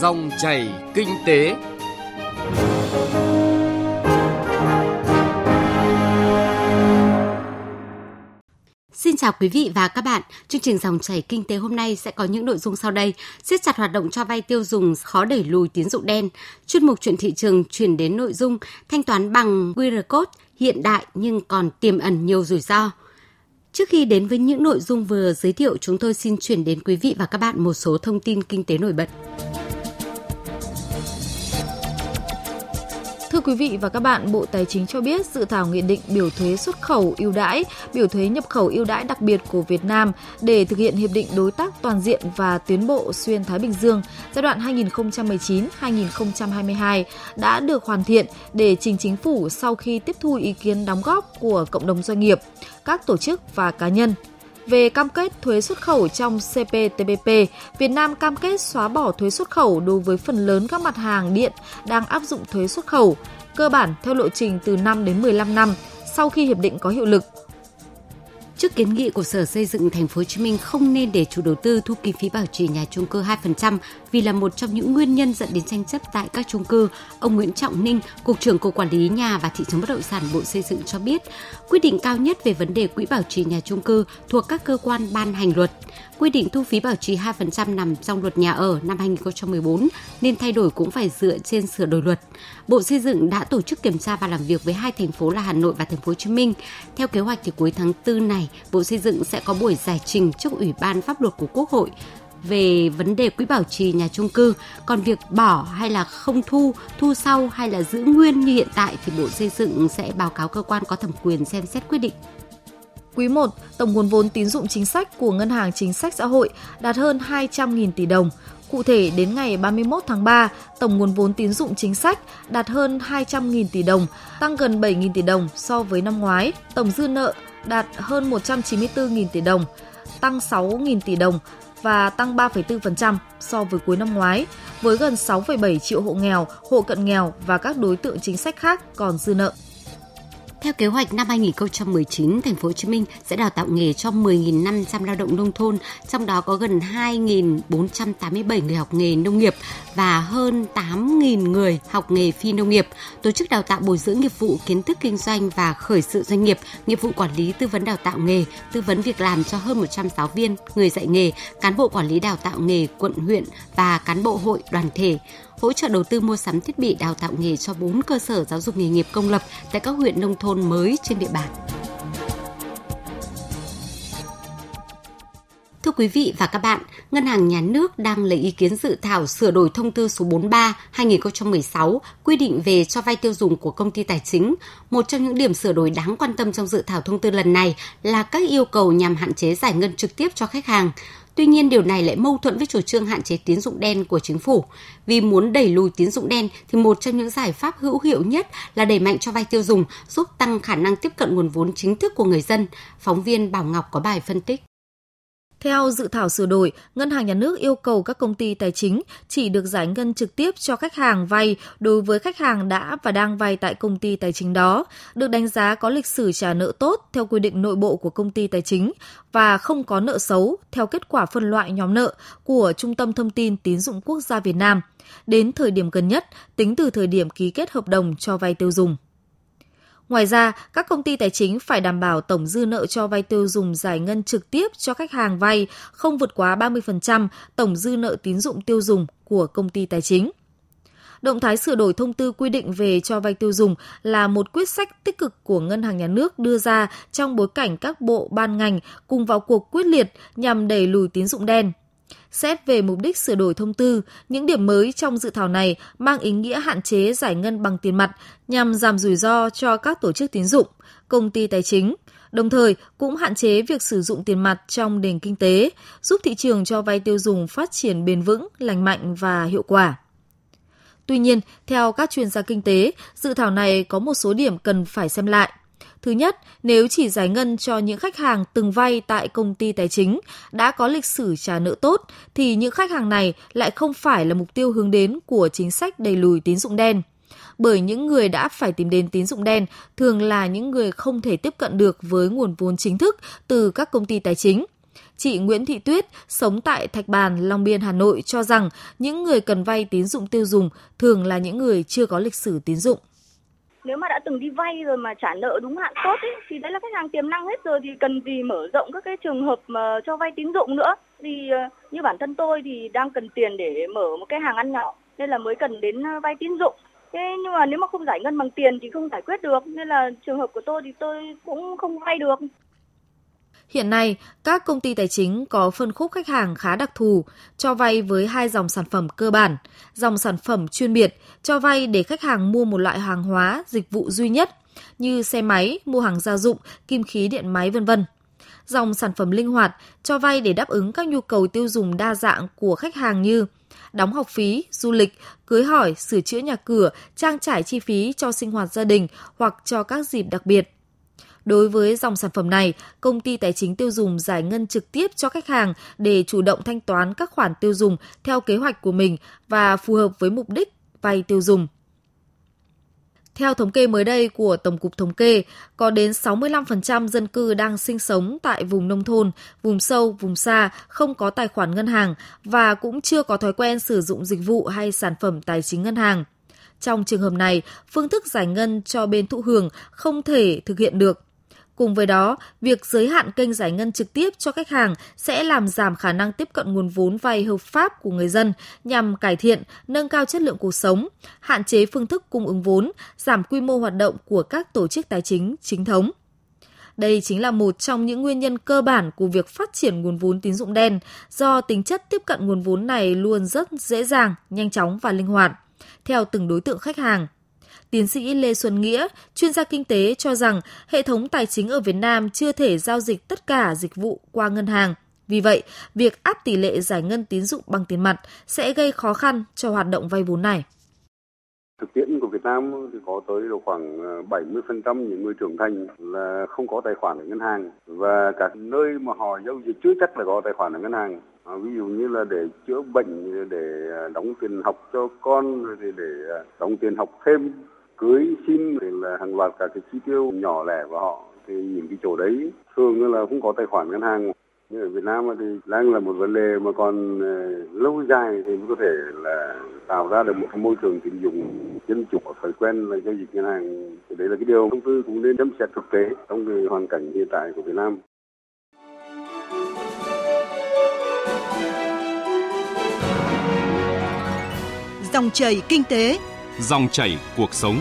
Dòng chảy kinh tế. Xin chào quý vị và các bạn. Chương trình dòng chảy kinh tế hôm nay sẽ có những nội dung sau đây. siết chặt hoạt động cho vay tiêu dùng khó đẩy lùi tín dụng đen. Chuyên mục chuyện thị trường chuyển đến nội dung thanh toán bằng QR code hiện đại nhưng còn tiềm ẩn nhiều rủi ro. Trước khi đến với những nội dung vừa giới thiệu, chúng tôi xin chuyển đến quý vị và các bạn một số thông tin kinh tế nổi bật. Thưa quý vị và các bạn, Bộ Tài chính cho biết dự thảo nghị định biểu thuế xuất khẩu ưu đãi, biểu thuế nhập khẩu ưu đãi đặc biệt của Việt Nam để thực hiện hiệp định đối tác toàn diện và tiến bộ xuyên Thái Bình Dương giai đoạn 2019-2022 đã được hoàn thiện để trình chính phủ sau khi tiếp thu ý kiến đóng góp của cộng đồng doanh nghiệp, các tổ chức và cá nhân. Về cam kết thuế xuất khẩu trong CPTPP, Việt Nam cam kết xóa bỏ thuế xuất khẩu đối với phần lớn các mặt hàng điện đang áp dụng thuế xuất khẩu, cơ bản theo lộ trình từ 5 đến 15 năm sau khi hiệp định có hiệu lực. Trước kiến nghị của Sở Xây dựng Thành phố Hồ Chí Minh không nên để chủ đầu tư thu kinh phí bảo trì nhà chung cư 2% vì là một trong những nguyên nhân dẫn đến tranh chấp tại các chung cư, ông Nguyễn Trọng Ninh, cục trưởng Cục Quản lý nhà và thị trường bất động sản Bộ Xây dựng cho biết, quy định cao nhất về vấn đề quỹ bảo trì nhà chung cư thuộc các cơ quan ban hành luật. Quy định thu phí bảo trì 2% nằm trong luật nhà ở năm 2014 nên thay đổi cũng phải dựa trên sửa đổi luật. Bộ Xây dựng đã tổ chức kiểm tra và làm việc với hai thành phố là Hà Nội và Thành phố Hồ Chí Minh. Theo kế hoạch thì cuối tháng 4 này, Bộ Xây dựng sẽ có buổi giải trình trước Ủy ban pháp luật của Quốc hội về vấn đề quỹ bảo trì nhà chung cư, còn việc bỏ hay là không thu, thu sau hay là giữ nguyên như hiện tại thì Bộ Xây dựng sẽ báo cáo cơ quan có thẩm quyền xem xét quyết định. Quý 1, tổng nguồn vốn tín dụng chính sách của Ngân hàng Chính sách Xã hội đạt hơn 200.000 tỷ đồng. Cụ thể, đến ngày 31 tháng 3, tổng nguồn vốn tín dụng chính sách đạt hơn 200.000 tỷ đồng, tăng gần 7.000 tỷ đồng so với năm ngoái. Tổng dư nợ đạt hơn 194.000 tỷ đồng, tăng 6.000 tỷ đồng và tăng 3,4% so với cuối năm ngoái, với gần 6,7 triệu hộ nghèo, hộ cận nghèo và các đối tượng chính sách khác còn dư nợ. Theo kế hoạch năm 2019, thành phố Hồ Chí Minh sẽ đào tạo nghề cho 10.500 lao động nông thôn, trong đó có gần 2.487 người học nghề nông nghiệp và hơn 8.000 người học nghề phi nông nghiệp. Tổ chức đào tạo bồi dưỡng nghiệp vụ kiến thức kinh doanh và khởi sự doanh nghiệp, nghiệp vụ quản lý tư vấn đào tạo nghề, tư vấn việc làm cho hơn 100 giáo viên, người dạy nghề, cán bộ quản lý đào tạo nghề quận huyện và cán bộ hội đoàn thể hỗ trợ đầu tư mua sắm thiết bị đào tạo nghề cho 4 cơ sở giáo dục nghề nghiệp công lập tại các huyện nông thôn mới trên địa bàn. Thưa quý vị và các bạn, Ngân hàng Nhà nước đang lấy ý kiến dự thảo sửa đổi thông tư số 43/2016 quy định về cho vay tiêu dùng của công ty tài chính. Một trong những điểm sửa đổi đáng quan tâm trong dự thảo thông tư lần này là các yêu cầu nhằm hạn chế giải ngân trực tiếp cho khách hàng. Tuy nhiên điều này lại mâu thuẫn với chủ trương hạn chế tín dụng đen của chính phủ. Vì muốn đẩy lùi tín dụng đen thì một trong những giải pháp hữu hiệu nhất là đẩy mạnh cho vay tiêu dùng, giúp tăng khả năng tiếp cận nguồn vốn chính thức của người dân. Phóng viên Bảo Ngọc có bài phân tích. Theo dự thảo sửa đổi, Ngân hàng Nhà nước yêu cầu các công ty tài chính chỉ được giải ngân trực tiếp cho khách hàng vay đối với khách hàng đã và đang vay tại công ty tài chính đó, được đánh giá có lịch sử trả nợ tốt theo quy định nội bộ của công ty tài chính và không có nợ xấu theo kết quả phân loại nhóm nợ của Trung tâm Thông tin Tín dụng Quốc gia Việt Nam đến thời điểm gần nhất tính từ thời điểm ký kết hợp đồng cho vay tiêu dùng. Ngoài ra, các công ty tài chính phải đảm bảo tổng dư nợ cho vay tiêu dùng giải ngân trực tiếp cho khách hàng vay không vượt quá 30% tổng dư nợ tín dụng tiêu dùng của công ty tài chính. Động thái sửa đổi thông tư quy định về cho vay tiêu dùng là một quyết sách tích cực của Ngân hàng Nhà nước đưa ra trong bối cảnh các bộ ban ngành cùng vào cuộc quyết liệt nhằm đẩy lùi tín dụng đen. Xét về mục đích sửa đổi thông tư, những điểm mới trong dự thảo này mang ý nghĩa hạn chế giải ngân bằng tiền mặt nhằm giảm rủi ro cho các tổ chức tín dụng, công ty tài chính, đồng thời cũng hạn chế việc sử dụng tiền mặt trong nền kinh tế, giúp thị trường cho vay tiêu dùng phát triển bền vững, lành mạnh và hiệu quả. Tuy nhiên, theo các chuyên gia kinh tế, dự thảo này có một số điểm cần phải xem lại. Thứ nhất, nếu chỉ giải ngân cho những khách hàng từng vay tại công ty tài chính đã có lịch sử trả nợ tốt thì những khách hàng này lại không phải là mục tiêu hướng đến của chính sách đẩy lùi tín dụng đen. Bởi những người đã phải tìm đến tín dụng đen thường là những người không thể tiếp cận được với nguồn vốn chính thức từ các công ty tài chính. Chị Nguyễn Thị Tuyết, sống tại Thạch Bàn, Long Biên, Hà Nội cho rằng những người cần vay tín dụng tiêu dùng thường là những người chưa có lịch sử tín dụng. Nếu mà đã từng đi vay rồi mà trả nợ đúng hạn tốt ấy, thì đấy là khách hàng tiềm năng hết rồi thì cần gì mở rộng các cái trường hợp mà cho vay tín dụng nữa. Thì ờ, như bản thân tôi thì đang cần tiền để mở một cái hàng ăn nhỏ nên là mới cần đến ờ, vay tín dụng. Thế nhưng mà nếu mà không giải ngân bằng tiền thì không giải quyết được nên là trường hợp của tôi thì tôi cũng không vay được. Hiện nay, các công ty tài chính có phân khúc khách hàng khá đặc thù, cho vay với hai dòng sản phẩm cơ bản, dòng sản phẩm chuyên biệt, cho vay để khách hàng mua một loại hàng hóa, dịch vụ duy nhất như xe máy, mua hàng gia dụng, kim khí điện máy vân vân. Dòng sản phẩm linh hoạt cho vay để đáp ứng các nhu cầu tiêu dùng đa dạng của khách hàng như đóng học phí, du lịch, cưới hỏi, sửa chữa nhà cửa, trang trải chi phí cho sinh hoạt gia đình hoặc cho các dịp đặc biệt. Đối với dòng sản phẩm này, công ty tài chính tiêu dùng giải ngân trực tiếp cho khách hàng để chủ động thanh toán các khoản tiêu dùng theo kế hoạch của mình và phù hợp với mục đích vay tiêu dùng. Theo thống kê mới đây của Tổng cục Thống kê, có đến 65% dân cư đang sinh sống tại vùng nông thôn, vùng sâu, vùng xa, không có tài khoản ngân hàng và cũng chưa có thói quen sử dụng dịch vụ hay sản phẩm tài chính ngân hàng. Trong trường hợp này, phương thức giải ngân cho bên thụ hưởng không thể thực hiện được Cùng với đó, việc giới hạn kênh giải ngân trực tiếp cho khách hàng sẽ làm giảm khả năng tiếp cận nguồn vốn vay hợp pháp của người dân nhằm cải thiện, nâng cao chất lượng cuộc sống, hạn chế phương thức cung ứng vốn, giảm quy mô hoạt động của các tổ chức tài chính chính thống. Đây chính là một trong những nguyên nhân cơ bản của việc phát triển nguồn vốn tín dụng đen, do tính chất tiếp cận nguồn vốn này luôn rất dễ dàng, nhanh chóng và linh hoạt, theo từng đối tượng khách hàng – Tiến sĩ Lê Xuân Nghĩa, chuyên gia kinh tế cho rằng hệ thống tài chính ở Việt Nam chưa thể giao dịch tất cả dịch vụ qua ngân hàng. Vì vậy, việc áp tỷ lệ giải ngân tín dụng bằng tiền mặt sẽ gây khó khăn cho hoạt động vay vốn này. Thực tiễn Việt Nam thì có tới độ khoảng ờ, 70% những người trưởng thành là không có tài khoản ở ngân hàng. Và các nơi mà họ giao dịch chưa chắc là có tài khoản ở ngân hàng. À, ví dụ như là để chữa bệnh, để ờ, đóng tiền học cho con, rồi để ờ, đóng tiền học thêm cưới xin thì là hàng loạt cả cái chi tiêu nhỏ lẻ của họ. Thì những cái chỗ đấy thường là không có tài khoản ngân hàng như ở Việt Nam thì đang là một vấn đề mà còn ờ, lâu dài thì mới có thể là tạo ra được một cái môi trường tín dụng dân chủ và thói quen là giao dịch ngân hàng thì đấy là cái điều công tư cũng nên xem xét thực tế trong cái hoàn cảnh hiện tại của Việt Nam. Dòng chảy kinh tế Dòng chảy cuộc sống.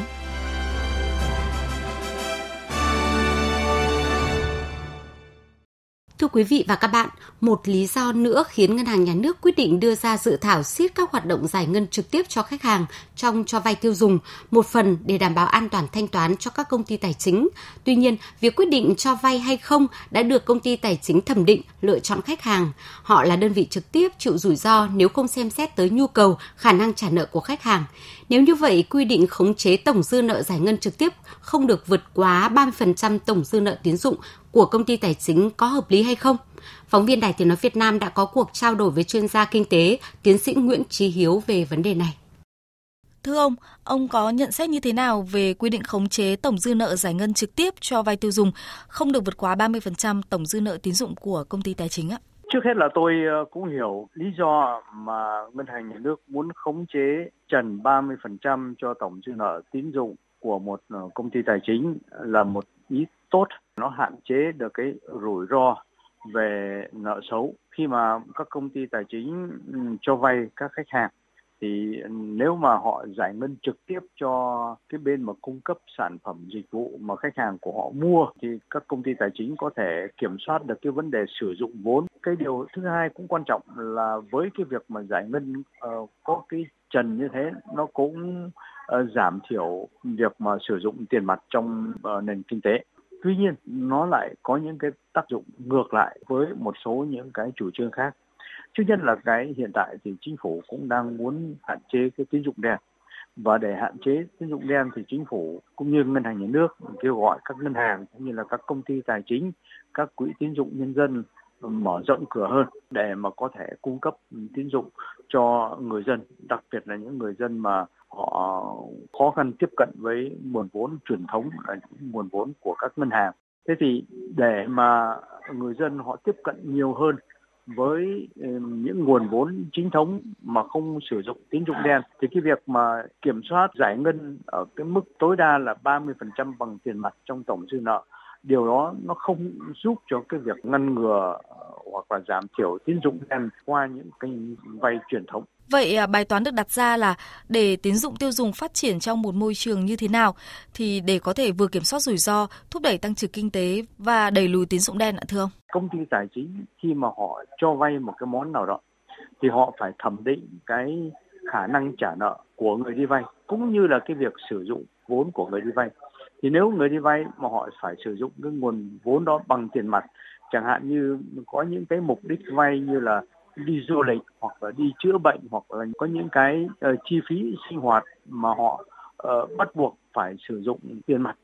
Thưa quý vị và các bạn, một lý do nữa khiến Ngân hàng Nhà nước quyết định đưa ra dự thảo siết các hoạt động giải ngân trực tiếp cho khách hàng trong cho vay tiêu dùng, một phần để đảm bảo an toàn thanh toán cho các công ty tài chính. Tuy nhiên, việc quyết định cho vay hay không đã được công ty tài chính thẩm định, lựa chọn khách hàng. Họ là đơn vị trực tiếp chịu rủi ro nếu không xem xét tới nhu cầu, khả năng trả nợ của khách hàng. Nếu như vậy, quy định khống chế tổng dư nợ giải ngân trực tiếp không được vượt quá 30% tổng dư nợ tín dụng của công ty tài chính có hợp lý hay không? Phóng viên Đài Tiếng Nói Việt Nam đã có cuộc trao đổi với chuyên gia kinh tế, tiến sĩ Nguyễn Trí Hiếu về vấn đề này. Thưa ông, ông có nhận xét như thế nào về quy định khống chế tổng dư nợ giải ngân trực tiếp cho vay tiêu dùng không được vượt quá 30% tổng dư nợ tín dụng của công ty tài chính ạ? Trước hết là tôi ờ, cũng hiểu lý do mà ngân hàng nhà nước muốn khống chế trần 30% cho tổng dư nợ tín dụng của một ờ, công ty tài chính là một ý tốt, nó hạn chế được cái rủi ro về nợ xấu. Khi mà các công ty tài chính ừ, cho vay các khách hàng thì nếu mà họ giải ngân trực tiếp cho cái bên mà cung cấp sản phẩm dịch vụ mà khách hàng của họ mua thì các công ty tài chính có thể kiểm soát được cái vấn đề sử dụng vốn. Cái điều thứ hai cũng quan trọng là với cái việc mà giải ngân uh, có cái trần như thế nó cũng uh, giảm thiểu việc mà sử dụng tiền mặt trong uh, nền kinh tế. Tuy nhiên nó lại có những cái tác dụng ngược lại với một số những cái chủ trương khác chứ nhất là cái hiện tại thì chính phủ cũng đang muốn hạn chế cái tín dụng đen. Và để hạn chế tín dụng đen thì chính phủ cũng như ngân hàng nhà nước kêu gọi các ngân hàng cũng như là các công ty tài chính, các quỹ tín dụng nhân dân mở rộng cửa hơn để mà có thể cung cấp tín dụng cho người dân, đặc biệt là những người dân mà họ khó khăn tiếp cận với nguồn vốn truyền thống là nguồn vốn của các ngân hàng. Thế thì để mà người dân họ tiếp cận nhiều hơn với ừ, những nguồn vốn chính thống mà không sử dụng tín dụng đen. Thì cái việc mà kiểm soát giải ngân ở cái mức tối đa là 30% bằng tiền mặt trong tổng dư nợ, điều đó nó không giúp cho cái việc ngăn ngừa hoặc là giảm thiểu tín dụng đen qua những kênh vay truyền thống. Vậy à, bài toán được đặt ra là để tín dụng tiêu dùng phát triển trong một môi trường như thế nào thì để có thể vừa kiểm soát rủi ro, thúc đẩy tăng trưởng kinh tế và đẩy lùi tín dụng đen ạ thưa ông? Công ty tài chính khi mà họ cho vay một cái món nào đó thì họ phải thẩm định cái khả năng trả nợ của người đi vay cũng như là cái việc sử dụng vốn của người đi vay. Thì nếu người đi vay mà họ phải sử dụng cái nguồn vốn đó bằng tiền mặt chẳng hạn như có những cái mục đích vay như là đi du lịch hoặc là đi chữa bệnh hoặc là có những cái uh, chi phí sinh hoạt mà họ uh, bắt buộc phải sử dụng tiền mặt.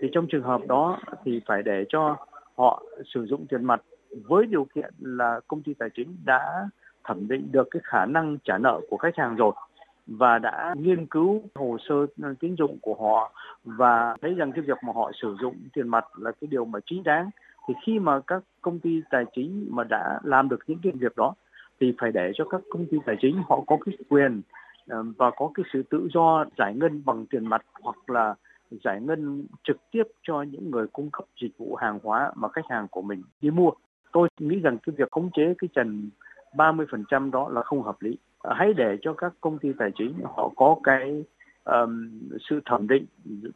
Thì trong trường hợp đó thì phải để cho họ sử dụng tiền mặt với điều kiện là công ty tài chính đã thẩm định được cái khả năng trả nợ của khách hàng rồi và đã nghiên cứu hồ sơ ờ, tín dụng của họ và thấy rằng cái việc mà họ sử dụng tiền mặt là cái điều mà chính đáng thì khi mà các công ty tài chính mà đã làm được những cái việc đó thì phải để cho các công ty tài chính họ có cái quyền ờ, và có cái sự tự do giải ngân bằng tiền mặt hoặc là giải ngân trực tiếp cho những người cung cấp dịch vụ hàng hóa mà khách hàng của mình đi mua. Tôi nghĩ rằng cái việc khống chế cái trần 30% đó là không hợp lý. Hãy để cho các công ty tài chính họ có cái um, sự thẩm định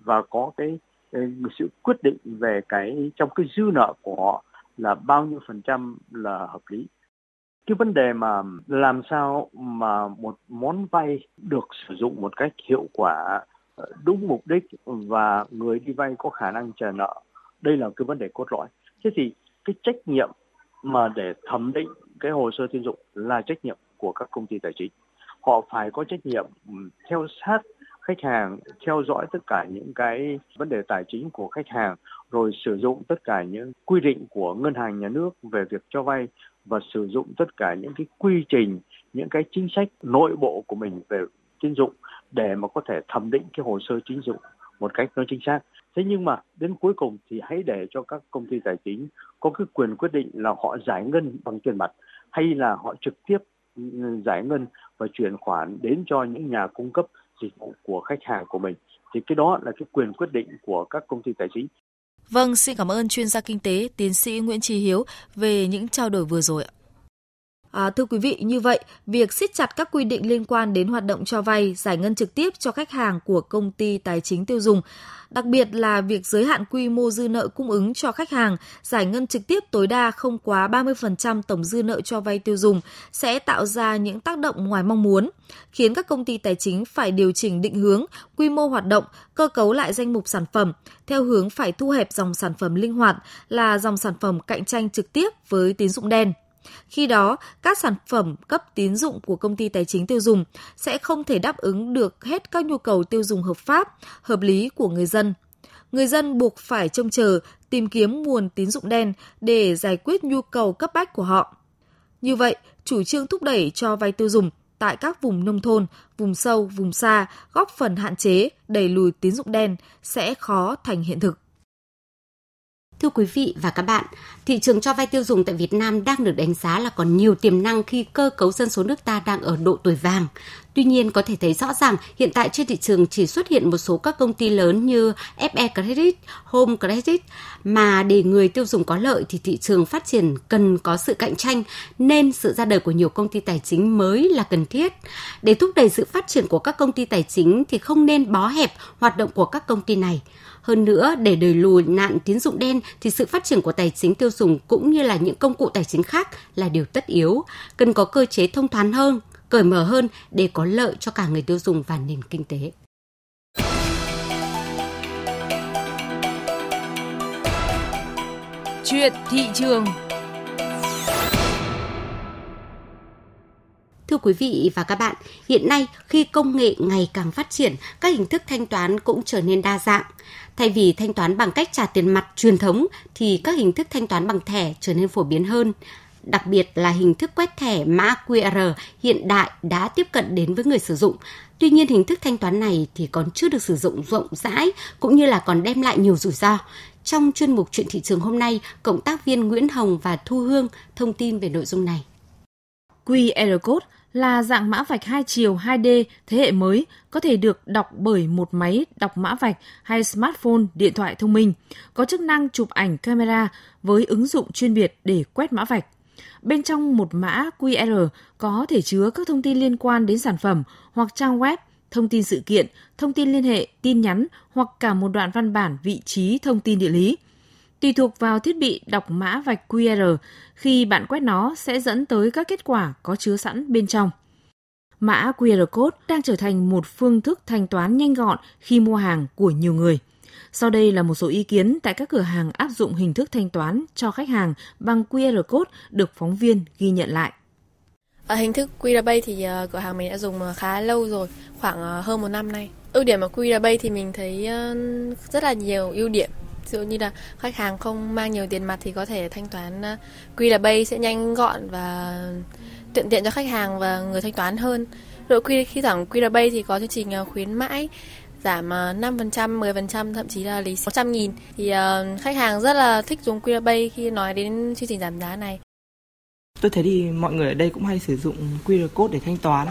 và có cái Ờ, sự quyết định về cái, trong cái dư nợ của họ là bao nhiêu phần trăm là hợp lý. Cái vấn đề mà làm sao mà một món vay được sử dụng một cách hiệu quả ờ, đúng mục đích và người đi vay có khả năng trả nợ, đây là cái vấn đề cốt lõi. Thế thì cái trách nhiệm mà để thẩm định cái hồ sơ tín dụng là trách nhiệm của các công ty tài chính. Họ phải có trách nhiệm ừ, theo sát khách hàng theo dõi tất cả những cái vấn đề tài chính của khách hàng, rồi sử dụng tất cả những quy định của ngân hàng nhà nước về việc cho vay và sử dụng tất cả những cái quy trình, những cái chính sách nội bộ của mình về tín dụng để mà có thể thẩm định cái hồ sơ tín dụng một cách nó chính xác. Thế nhưng mà đến cuối cùng thì hãy để cho các công ty tài chính có cái quyền quyết định là họ giải ngân bằng tiền mặt hay là họ trực tiếp ừ, giải ngân và chuyển khoản đến cho những nhà cung cấp dịch vụ của khách hàng của mình thì cái đó là cái quyền quyết định của các công ty tài chính. Vâng, xin cảm ơn chuyên gia kinh tế tiến sĩ Nguyễn Trí Hiếu về những trao đổi vừa rồi ạ. À, thưa quý vị, như vậy, việc siết chặt các quy định liên quan đến hoạt động cho vay, giải ngân trực tiếp cho khách hàng của công ty tài chính tiêu dùng, đặc biệt là việc giới hạn quy mô dư nợ cung ứng cho khách hàng, giải ngân trực tiếp tối đa không quá 30% tổng dư nợ cho vay tiêu dùng sẽ tạo ra những tác động ngoài mong muốn, khiến các công ty tài chính phải điều chỉnh định hướng, quy mô hoạt động, cơ cấu lại danh mục sản phẩm theo hướng phải thu hẹp dòng sản phẩm linh hoạt là dòng sản phẩm cạnh tranh trực tiếp với tín dụng đen. Khi đó, các sản phẩm cấp tín dụng của công ty tài chính tiêu dùng sẽ không thể đáp ứng được hết các nhu cầu tiêu dùng hợp pháp, hợp lý của người dân. Người dân buộc phải trông chờ, tìm kiếm nguồn tín dụng đen để giải quyết nhu cầu cấp bách của họ. Như vậy, chủ trương thúc đẩy cho vay tiêu dùng tại các vùng nông thôn, vùng sâu, vùng xa góp phần hạn chế, đẩy lùi tín dụng đen sẽ khó thành hiện thực. Thưa quý vị và các bạn, thị trường cho vay tiêu dùng tại Việt Nam đang được đánh giá là còn nhiều tiềm năng khi cơ cấu dân số nước ta đang ở độ tuổi vàng. Tuy nhiên, có thể thấy rõ ràng hiện tại trên thị trường chỉ xuất hiện một số các công ty lớn như FE Credit, Home Credit mà để người tiêu dùng có lợi thì thị trường phát triển cần có sự cạnh tranh nên sự ra đời của nhiều công ty tài chính mới là cần thiết. Để thúc đẩy sự phát triển của các công ty tài chính thì không nên bó hẹp hoạt động của các công ty này. Hơn nữa, để đẩy lùi nạn tín dụng đen thì sự phát triển của tài chính tiêu dùng cũng như là những công cụ tài chính khác là điều tất yếu, cần có cơ chế thông thoáng hơn, cởi mở hơn để có lợi cho cả người tiêu dùng và nền kinh tế. Chuyện thị trường Thưa quý vị và các bạn, hiện nay khi công nghệ ngày càng phát triển, các hình thức thanh toán cũng trở nên đa dạng. Thay vì thanh toán bằng cách trả tiền mặt truyền thống thì các hình thức thanh toán bằng thẻ trở nên phổ biến hơn. Đặc biệt là hình thức quét thẻ mã QR hiện đại đã tiếp cận đến với người sử dụng. Tuy nhiên hình thức thanh toán này thì còn chưa được sử dụng rộng rãi cũng như là còn đem lại nhiều rủi ro. Trong chuyên mục chuyện thị trường hôm nay, cộng tác viên Nguyễn Hồng và Thu Hương thông tin về nội dung này. QR code là dạng mã vạch hai chiều 2D thế hệ mới có thể được đọc bởi một máy đọc mã vạch hay smartphone, điện thoại thông minh, có chức năng chụp ảnh camera với ứng dụng chuyên biệt để quét mã vạch. Bên trong một mã QR có thể chứa các thông tin liên quan đến sản phẩm hoặc trang web, thông tin sự kiện, thông tin liên hệ, tin nhắn hoặc cả một đoạn văn bản vị trí thông tin địa lý. Tùy thuộc vào thiết bị đọc mã vạch QR, khi bạn quét nó sẽ dẫn tới các kết quả có chứa sẵn bên trong. Mã QR code đang trở thành một phương thức thanh toán nhanh gọn khi mua hàng của nhiều người. Sau đây là một số ý kiến tại các cửa hàng áp dụng hình thức thanh toán cho khách hàng bằng QR code được phóng viên ghi nhận lại. Ở hình thức QR Pay thì ờ, cửa hàng mình đã dùng ờ, khá lâu rồi, khoảng ờ, hơn một năm nay. Ưu điểm của QR Pay thì mình thấy rất là nhiều ưu điểm. Ví dụ như là khách hàng không mang nhiều tiền mặt thì có thể thanh toán à, QR Pay sẽ nhanh gọn và tiện tiện cho khách hàng và người thanh toán hơn. Rồi khi khi thẳng QR Pay thì có chương trình à, khuyến mãi giảm à, 5%, 10%, thậm chí là lý 100 nghìn thì uh, khách hàng rất là thích dùng QR Pay khi nói đến chương trình giảm giá này. Tôi thấy thì mọi người ở đây cũng hay sử dụng QR code để thanh toán.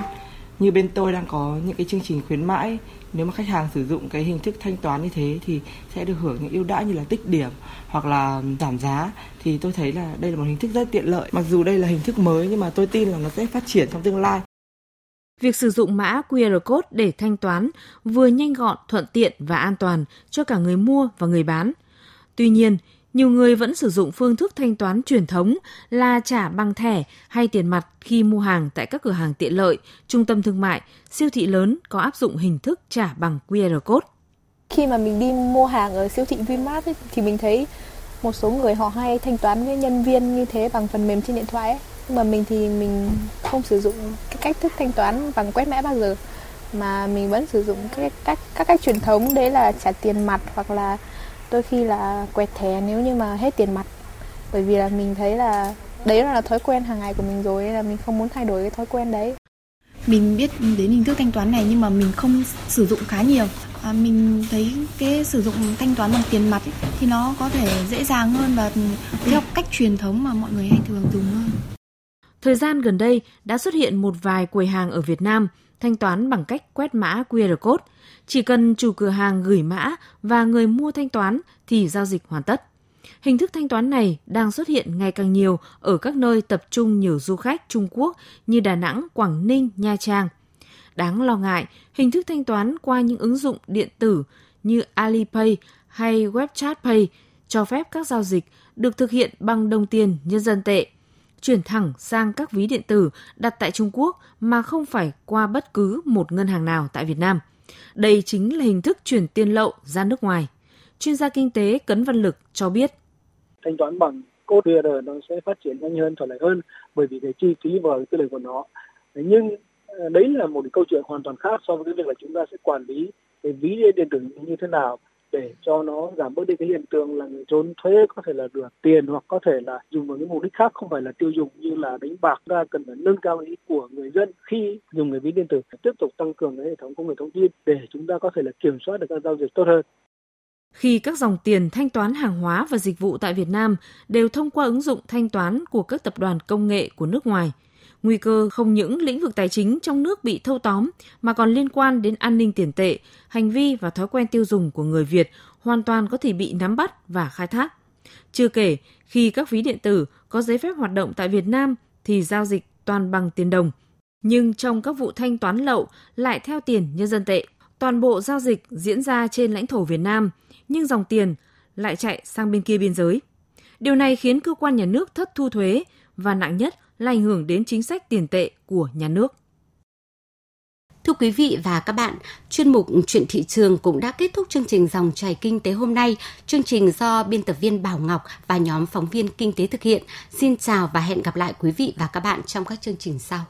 Như bên tôi đang có những cái chương trình khuyến mãi, nếu mà khách hàng sử dụng cái hình thức thanh toán như thế thì sẽ được hưởng những ưu đãi như là tích điểm hoặc là giảm giá thì tôi thấy là đây là một hình thức rất tiện lợi. Mặc dù đây là hình thức mới nhưng mà tôi tin là nó sẽ phát triển trong tương lai. Việc sử dụng mã QR code để thanh toán vừa nhanh gọn, thuận tiện và an toàn cho cả người mua và người bán. Tuy nhiên, nhiều người vẫn sử dụng phương thức thanh toán truyền thống là trả bằng thẻ hay tiền mặt khi mua hàng tại các cửa hàng tiện lợi, trung tâm thương mại, siêu thị lớn có áp dụng hình thức trả bằng QR code. Khi mà mình đi mua hàng ở siêu thị Vinmart ấy, thì mình thấy một số người họ hay thanh toán với nhân viên như thế bằng phần mềm trên điện thoại ấy. Nhưng mà mình thì mình không sử dụng cái cách thức thanh toán bằng quét mã bao giờ mà mình vẫn sử dụng các cách các cách truyền thống đấy là trả tiền mặt hoặc là đôi khi là quẹt thẻ nếu như mà hết tiền mặt. Bởi vì là mình thấy là đấy là thói quen hàng ngày của mình rồi nên là mình không muốn thay đổi cái thói quen đấy. Mình biết đến hình thức thanh toán này nhưng mà mình không sử dụng khá nhiều. À, mình thấy cái sử dụng thanh toán bằng tiền mặt ấy, thì nó có thể dễ dàng hơn và theo cách truyền thống mà mọi người hay thường dùng hơn. Thời gian gần đây đã xuất hiện một vài quầy hàng ở Việt Nam thanh toán bằng cách quét mã QR code. Chỉ cần chủ cửa hàng gửi mã và người mua thanh toán thì giao dịch hoàn tất. Hình thức thanh toán này đang xuất hiện ngày càng nhiều ở các nơi tập trung nhiều du khách Trung Quốc như Đà Nẵng, Quảng Ninh, Nha Trang. Đáng lo ngại, hình thức thanh toán qua những ứng dụng điện tử như Alipay hay WeChat Pay cho phép các giao dịch được thực hiện bằng đồng tiền nhân dân tệ chuyển thẳng sang các ví điện tử đặt tại Trung Quốc mà không phải qua bất cứ một ngân hàng nào tại Việt Nam. Đây chính là hình thức chuyển tiền lậu ra nước ngoài. Chuyên gia kinh tế Cấn Văn Lực cho biết. Thanh toán bằng code QR nó sẽ phát triển nhanh hơn, thuận lợi hơn bởi vì cái chi phí và cái lợi của nó. Nhưng ờ, đấy là một câu chuyện hoàn toàn khác so với cái việc là chúng ta sẽ quản lý cái ví điện tử như thế nào để cho nó giảm bớt đi cái hiện tượng là người trốn thuế có thể là được tiền hoặc có thể là dùng vào những mục đích khác, không phải là tiêu dùng như là đánh bạc. Ra cần phải nâng cao ý của người dân khi dùng người ví điện tử, tiếp tục tăng cường cái hệ thống công nghệ thông tin để chúng ta có thể là kiểm soát được các giao dịch tốt hơn. Khi các dòng tiền thanh toán hàng hóa và dịch vụ tại Việt Nam đều thông qua ứng dụng thanh toán của các tập đoàn công nghệ của nước ngoài – Nguy cơ không những lĩnh vực tài chính trong nước bị thâu tóm mà còn liên quan đến an ninh tiền tệ, hành vi và thói quen tiêu dùng của người Việt hoàn toàn có thể bị nắm bắt và khai thác. Chưa kể, khi các ví điện tử có giấy phép hoạt động tại Việt Nam thì giao dịch toàn bằng tiền đồng. Nhưng trong các vụ thanh toán lậu lại theo tiền nhân dân tệ. Toàn bộ giao dịch diễn ra trên lãnh thổ Việt Nam, nhưng dòng tiền lại chạy sang bên kia biên giới. Điều này khiến cơ quan nhà nước thất thu thuế và nặng nhất là ảnh hưởng đến chính sách tiền tệ của nhà nước. Thưa quý vị và các bạn, chuyên mục Chuyện thị trường cũng đã kết thúc chương trình Dòng chảy kinh tế hôm nay. Chương trình do biên tập viên Bảo Ngọc và nhóm phóng viên kinh tế thực hiện. Xin chào và hẹn gặp lại quý vị và các bạn trong các chương trình sau.